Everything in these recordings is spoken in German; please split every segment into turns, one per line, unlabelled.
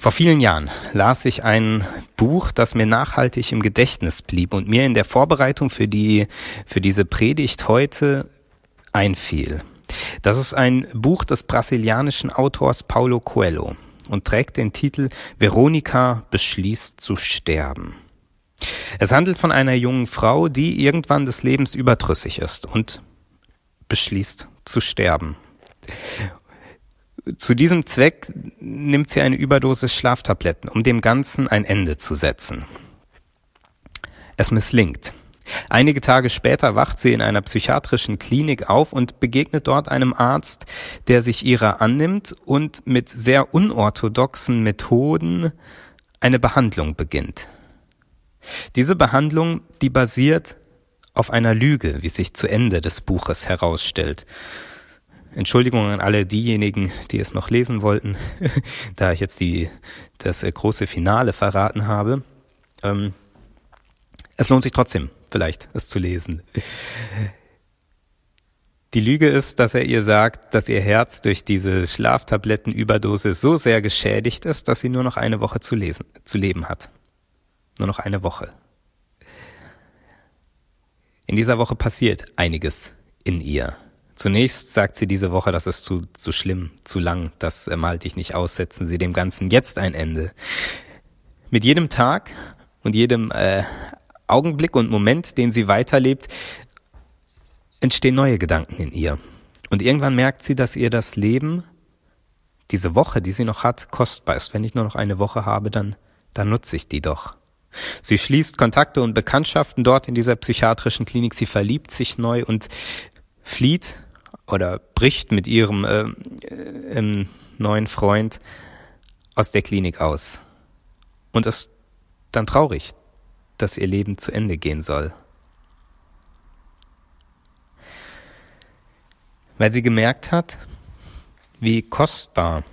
Vor vielen Jahren las ich ein Buch, das mir nachhaltig im Gedächtnis blieb und mir in der Vorbereitung für die, für diese Predigt heute einfiel. Das ist ein Buch des brasilianischen Autors Paulo Coelho und trägt den Titel Veronika beschließt zu sterben. Es handelt von einer jungen Frau, die irgendwann des Lebens überdrüssig ist und beschließt zu sterben. Zu diesem Zweck nimmt sie eine Überdosis Schlaftabletten, um dem Ganzen ein Ende zu setzen. Es misslingt. Einige Tage später wacht sie in einer psychiatrischen Klinik auf und begegnet dort einem Arzt, der sich ihrer annimmt und mit sehr unorthodoxen Methoden eine Behandlung beginnt. Diese Behandlung, die basiert auf einer Lüge, wie sich zu Ende des Buches herausstellt. Entschuldigung an alle diejenigen, die es noch lesen wollten, da ich jetzt die, das äh, große Finale verraten habe. Ähm, es lohnt sich trotzdem, vielleicht, es zu lesen. Die Lüge ist, dass er ihr sagt, dass ihr Herz durch diese Schlaftablettenüberdosis so sehr geschädigt ist, dass sie nur noch eine Woche zu lesen, zu leben hat. Nur noch eine Woche. In dieser Woche passiert einiges in ihr. Zunächst sagt sie diese Woche, das ist zu, zu schlimm, zu lang, das ähm, halte ich nicht aus, setzen Sie dem Ganzen jetzt ein Ende. Mit jedem Tag und jedem äh, Augenblick und Moment, den sie weiterlebt, entstehen neue Gedanken in ihr. Und irgendwann merkt sie, dass ihr das Leben, diese Woche, die sie noch hat, kostbar ist. Wenn ich nur noch eine Woche habe, dann, dann nutze ich die doch. Sie schließt Kontakte und Bekanntschaften dort in dieser psychiatrischen Klinik. Sie verliebt sich neu und flieht oder bricht mit ihrem äh, äh, neuen Freund aus der Klinik aus und ist dann traurig, dass ihr Leben zu Ende gehen soll. Weil sie gemerkt hat, wie kostbar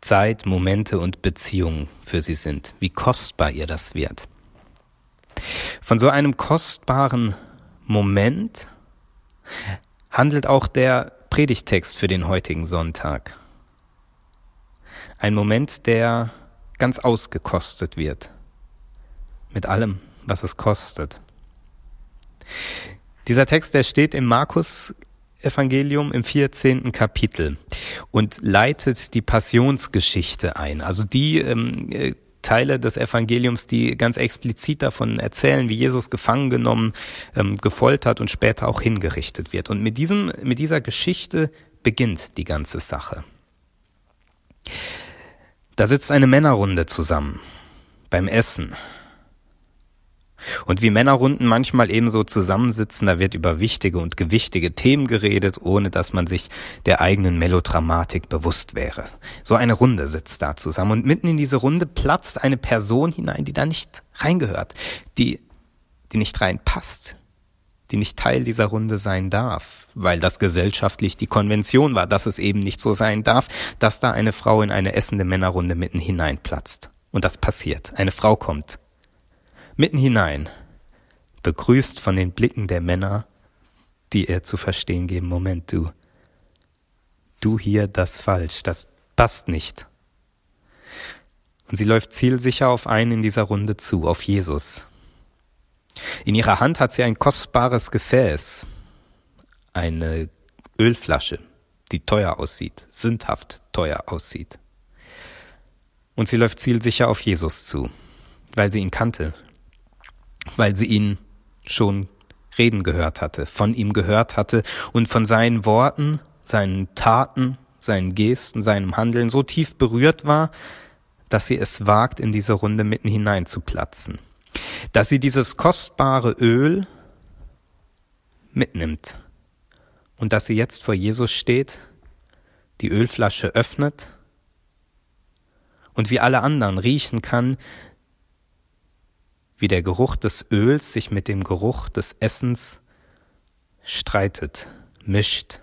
Zeit, Momente und Beziehungen für sie sind, wie kostbar ihr das wird. Von so einem kostbaren Moment handelt auch der Predigtext für den heutigen Sonntag. Ein Moment, der ganz ausgekostet wird. Mit allem, was es kostet. Dieser Text, der steht im Markus Evangelium im 14. Kapitel und leitet die Passionsgeschichte ein. Also die ähm, äh, Teile des Evangeliums, die ganz explizit davon erzählen, wie Jesus gefangen genommen, ähm, gefoltert und später auch hingerichtet wird. Und mit diesem, mit dieser Geschichte beginnt die ganze Sache. Da sitzt eine Männerrunde zusammen beim Essen. Und wie Männerrunden manchmal ebenso zusammensitzen, da wird über wichtige und gewichtige Themen geredet, ohne dass man sich der eigenen Melodramatik bewusst wäre. So eine Runde sitzt da zusammen und mitten in diese Runde platzt eine Person hinein, die da nicht reingehört, die, die nicht reinpasst, die nicht Teil dieser Runde sein darf, weil das gesellschaftlich die Konvention war, dass es eben nicht so sein darf, dass da eine Frau in eine essende Männerrunde mitten hineinplatzt. Und das passiert. Eine Frau kommt mitten hinein, begrüßt von den Blicken der Männer, die ihr zu verstehen geben, Moment, du, du hier das falsch, das passt nicht. Und sie läuft zielsicher auf einen in dieser Runde zu, auf Jesus. In ihrer Hand hat sie ein kostbares Gefäß, eine Ölflasche, die teuer aussieht, sündhaft teuer aussieht. Und sie läuft zielsicher auf Jesus zu, weil sie ihn kannte, weil sie ihn schon reden gehört hatte, von ihm gehört hatte und von seinen Worten, seinen Taten, seinen Gesten, seinem Handeln so tief berührt war, dass sie es wagt, in diese Runde mitten hinein zu platzen. Dass sie dieses kostbare Öl mitnimmt und dass sie jetzt vor Jesus steht, die Ölflasche öffnet und wie alle anderen riechen kann, wie der Geruch des Öls sich mit dem Geruch des Essens streitet, mischt,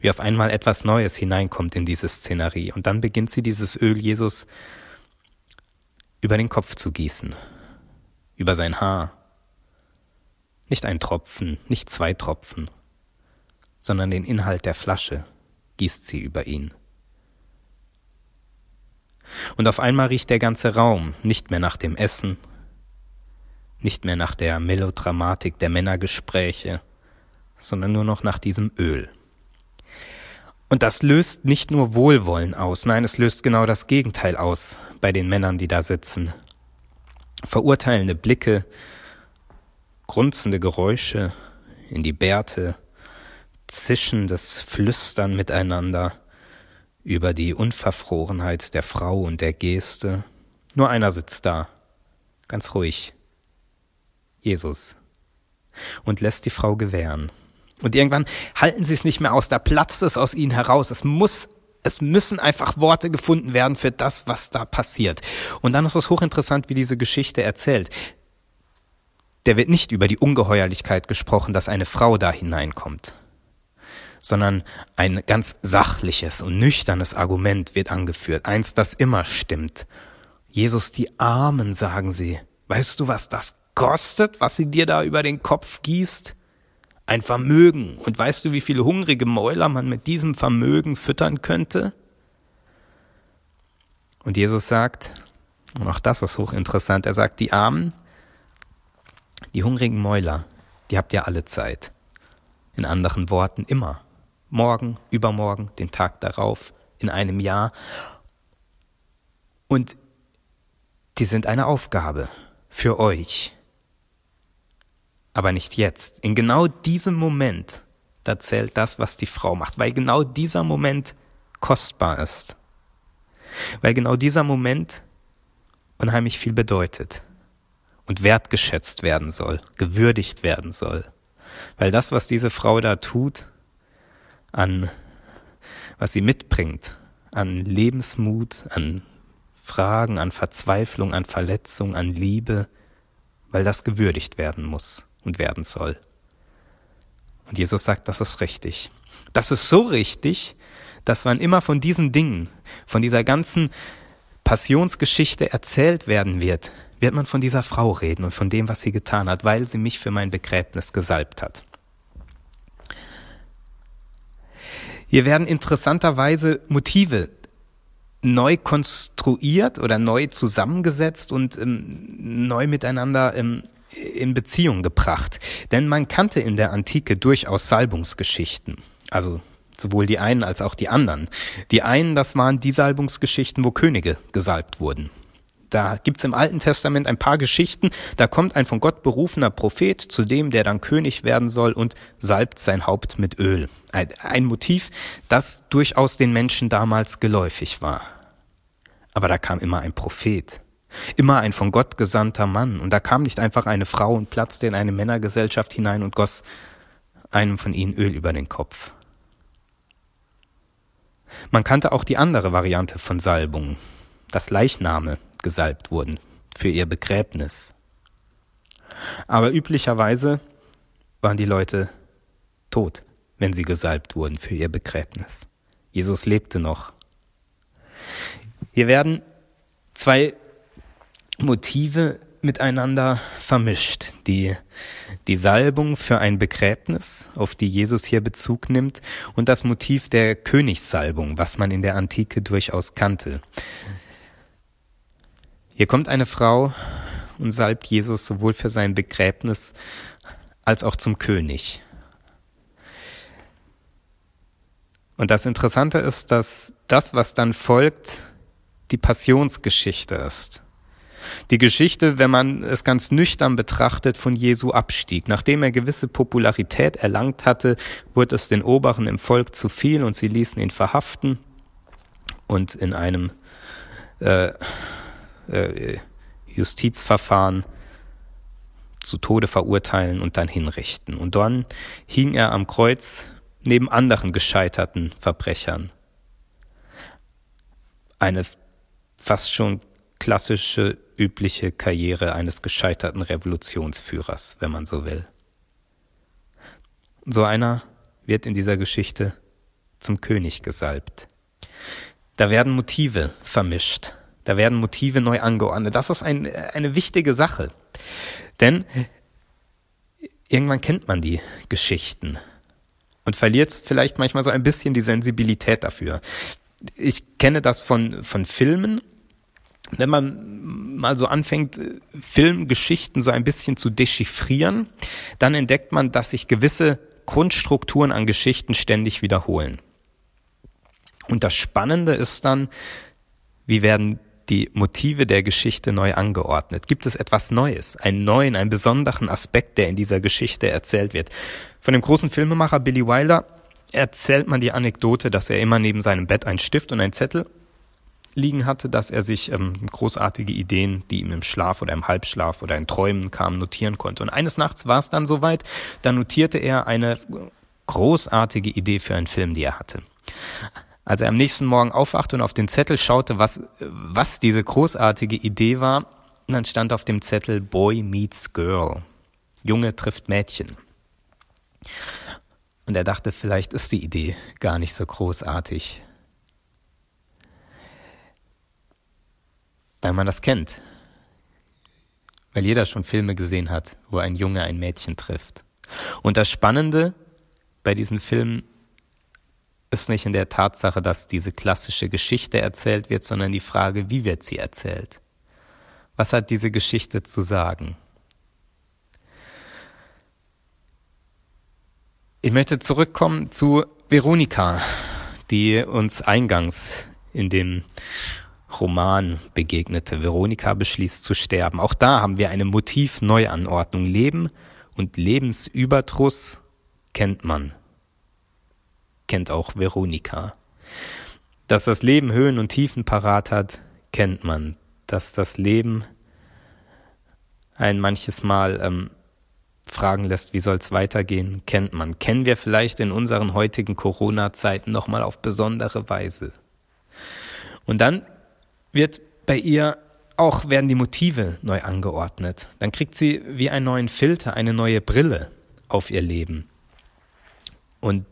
wie auf einmal etwas Neues hineinkommt in diese Szenerie. Und dann beginnt sie dieses Öl Jesus über den Kopf zu gießen, über sein Haar. Nicht ein Tropfen, nicht zwei Tropfen, sondern den Inhalt der Flasche gießt sie über ihn. Und auf einmal riecht der ganze Raum nicht mehr nach dem Essen, nicht mehr nach der Melodramatik der Männergespräche, sondern nur noch nach diesem Öl. Und das löst nicht nur Wohlwollen aus, nein, es löst genau das Gegenteil aus bei den Männern, die da sitzen. Verurteilende Blicke, grunzende Geräusche in die Bärte, zischendes Flüstern miteinander über die Unverfrorenheit der Frau und der Geste. Nur einer sitzt da, ganz ruhig, Jesus, und lässt die Frau gewähren. Und irgendwann halten sie es nicht mehr aus, da platzt es aus ihnen heraus. Es muss, es müssen einfach Worte gefunden werden für das, was da passiert. Und dann ist es hochinteressant, wie diese Geschichte erzählt. Der wird nicht über die Ungeheuerlichkeit gesprochen, dass eine Frau da hineinkommt, sondern ein ganz sachliches und nüchternes Argument wird angeführt, eins, das immer stimmt. Jesus, die Armen, sagen sie. Weißt du, was das kostet, was sie dir da über den Kopf gießt? Ein Vermögen. Und weißt du, wie viele hungrige Mäuler man mit diesem Vermögen füttern könnte? Und Jesus sagt, und auch das ist hochinteressant, er sagt, die Armen, die hungrigen Mäuler, die habt ihr alle Zeit. In anderen Worten immer. Morgen, übermorgen, den Tag darauf, in einem Jahr. Und die sind eine Aufgabe für euch aber nicht jetzt. In genau diesem Moment, da zählt das, was die Frau macht, weil genau dieser Moment kostbar ist. Weil genau dieser Moment unheimlich viel bedeutet und wertgeschätzt werden soll, gewürdigt werden soll. Weil das, was diese Frau da tut, an, was sie mitbringt, an Lebensmut, an Fragen, an Verzweiflung, an Verletzung, an Liebe, weil das gewürdigt werden muss und werden soll. Und Jesus sagt, das ist richtig. Das ist so richtig, dass wann immer von diesen Dingen, von dieser ganzen Passionsgeschichte erzählt werden wird, wird man von dieser Frau reden und von dem, was sie getan hat, weil sie mich für mein Begräbnis gesalbt hat. Hier werden interessanterweise Motive neu konstruiert oder neu zusammengesetzt und ähm, neu miteinander ähm, in Beziehung gebracht. Denn man kannte in der Antike durchaus Salbungsgeschichten. Also sowohl die einen als auch die anderen. Die einen, das waren die Salbungsgeschichten, wo Könige gesalbt wurden. Da gibt's im Alten Testament ein paar Geschichten, da kommt ein von Gott berufener Prophet zu dem, der dann König werden soll und salbt sein Haupt mit Öl. Ein Motiv, das durchaus den Menschen damals geläufig war. Aber da kam immer ein Prophet. Immer ein von Gott gesandter Mann. Und da kam nicht einfach eine Frau und platzte in eine Männergesellschaft hinein und goss einem von ihnen Öl über den Kopf. Man kannte auch die andere Variante von Salbung, dass Leichname gesalbt wurden für ihr Begräbnis. Aber üblicherweise waren die Leute tot, wenn sie gesalbt wurden für ihr Begräbnis. Jesus lebte noch. Hier werden zwei Motive miteinander vermischt. Die, die Salbung für ein Begräbnis, auf die Jesus hier Bezug nimmt, und das Motiv der Königssalbung, was man in der Antike durchaus kannte. Hier kommt eine Frau und salbt Jesus sowohl für sein Begräbnis als auch zum König. Und das Interessante ist, dass das, was dann folgt, die Passionsgeschichte ist. Die Geschichte, wenn man es ganz nüchtern betrachtet, von Jesu Abstieg. Nachdem er gewisse Popularität erlangt hatte, wurde es den Oberen im Volk zu viel und sie ließen ihn verhaften und in einem äh, äh, Justizverfahren zu Tode verurteilen und dann hinrichten. Und dann hing er am Kreuz neben anderen gescheiterten Verbrechern. Eine fast schon klassische, übliche Karriere eines gescheiterten Revolutionsführers, wenn man so will. So einer wird in dieser Geschichte zum König gesalbt. Da werden Motive vermischt. Da werden Motive neu angeordnet. Das ist ein, eine wichtige Sache. Denn irgendwann kennt man die Geschichten und verliert vielleicht manchmal so ein bisschen die Sensibilität dafür. Ich kenne das von, von Filmen wenn man mal so anfängt, Filmgeschichten so ein bisschen zu dechiffrieren, dann entdeckt man, dass sich gewisse Grundstrukturen an Geschichten ständig wiederholen. Und das Spannende ist dann, wie werden die Motive der Geschichte neu angeordnet? Gibt es etwas Neues, einen neuen, einen besonderen Aspekt, der in dieser Geschichte erzählt wird? Von dem großen Filmemacher Billy Wilder erzählt man die Anekdote, dass er immer neben seinem Bett einen Stift und einen Zettel liegen hatte, dass er sich ähm, großartige Ideen, die ihm im Schlaf oder im Halbschlaf oder in Träumen kamen, notieren konnte. Und eines Nachts war es dann soweit, da notierte er eine großartige Idee für einen Film, die er hatte. Als er am nächsten Morgen aufwachte und auf den Zettel schaute, was, was diese großartige Idee war, dann stand auf dem Zettel Boy meets Girl. Junge trifft Mädchen. Und er dachte, vielleicht ist die Idee gar nicht so großartig. Weil man das kennt. Weil jeder schon Filme gesehen hat, wo ein Junge ein Mädchen trifft. Und das Spannende bei diesen Filmen ist nicht in der Tatsache, dass diese klassische Geschichte erzählt wird, sondern die Frage, wie wird sie erzählt? Was hat diese Geschichte zu sagen? Ich möchte zurückkommen zu Veronika, die uns eingangs in dem Roman begegnete. Veronika beschließt zu sterben. Auch da haben wir eine Motivneuanordnung. Leben und Lebensüberdruss kennt man kennt auch Veronika. Dass das Leben Höhen und Tiefen parat hat, kennt man. Dass das Leben ein manches Mal ähm, fragen lässt, wie soll es weitergehen, kennt man. Kennen wir vielleicht in unseren heutigen Corona-Zeiten nochmal auf besondere Weise. Und dann wird bei ihr auch werden die Motive neu angeordnet. Dann kriegt sie wie einen neuen Filter, eine neue Brille auf ihr Leben. Und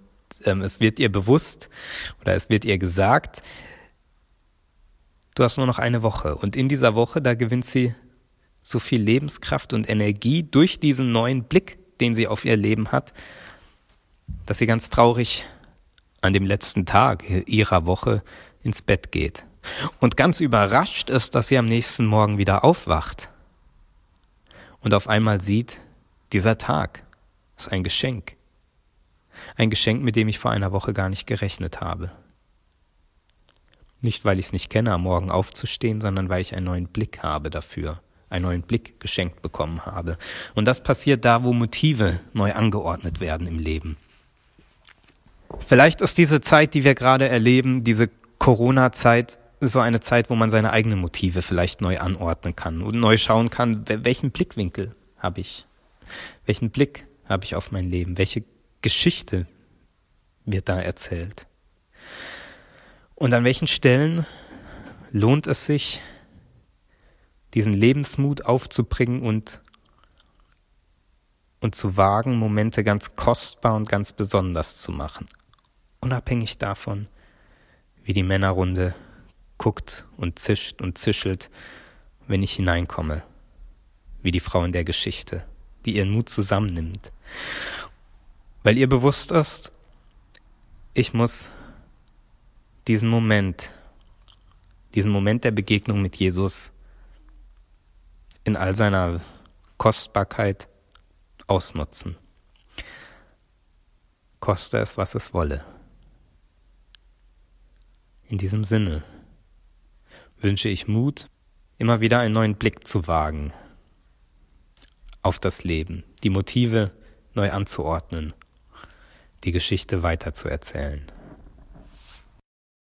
ähm, es wird ihr bewusst oder es wird ihr gesagt, du hast nur noch eine Woche. Und in dieser Woche, da gewinnt sie so viel Lebenskraft und Energie durch diesen neuen Blick, den sie auf ihr Leben hat, dass sie ganz traurig an dem letzten Tag ihrer Woche ins Bett geht. Und ganz überrascht ist, dass sie am nächsten Morgen wieder aufwacht und auf einmal sieht, dieser Tag ist ein Geschenk. Ein Geschenk, mit dem ich vor einer Woche gar nicht gerechnet habe. Nicht, weil ich es nicht kenne, am Morgen aufzustehen, sondern weil ich einen neuen Blick habe dafür, einen neuen Blick geschenkt bekommen habe. Und das passiert da, wo Motive neu angeordnet werden im Leben. Vielleicht ist diese Zeit, die wir gerade erleben, diese Corona-Zeit, so eine Zeit, wo man seine eigenen Motive vielleicht neu anordnen kann und neu schauen kann, welchen Blickwinkel habe ich? Welchen Blick habe ich auf mein Leben? Welche Geschichte wird da erzählt. Und an welchen Stellen lohnt es sich, diesen Lebensmut aufzubringen und, und zu wagen, Momente ganz kostbar und ganz besonders zu machen. Unabhängig davon, wie die Männerrunde guckt und zischt und zischelt, wenn ich hineinkomme, wie die Frau in der Geschichte, die ihren Mut zusammennimmt weil ihr bewusst ist, ich muss diesen Moment, diesen Moment der Begegnung mit Jesus in all seiner Kostbarkeit ausnutzen. Koste es, was es wolle. In diesem Sinne wünsche ich Mut, immer wieder einen neuen Blick zu wagen auf das Leben, die Motive neu anzuordnen die Geschichte weiterzuerzählen.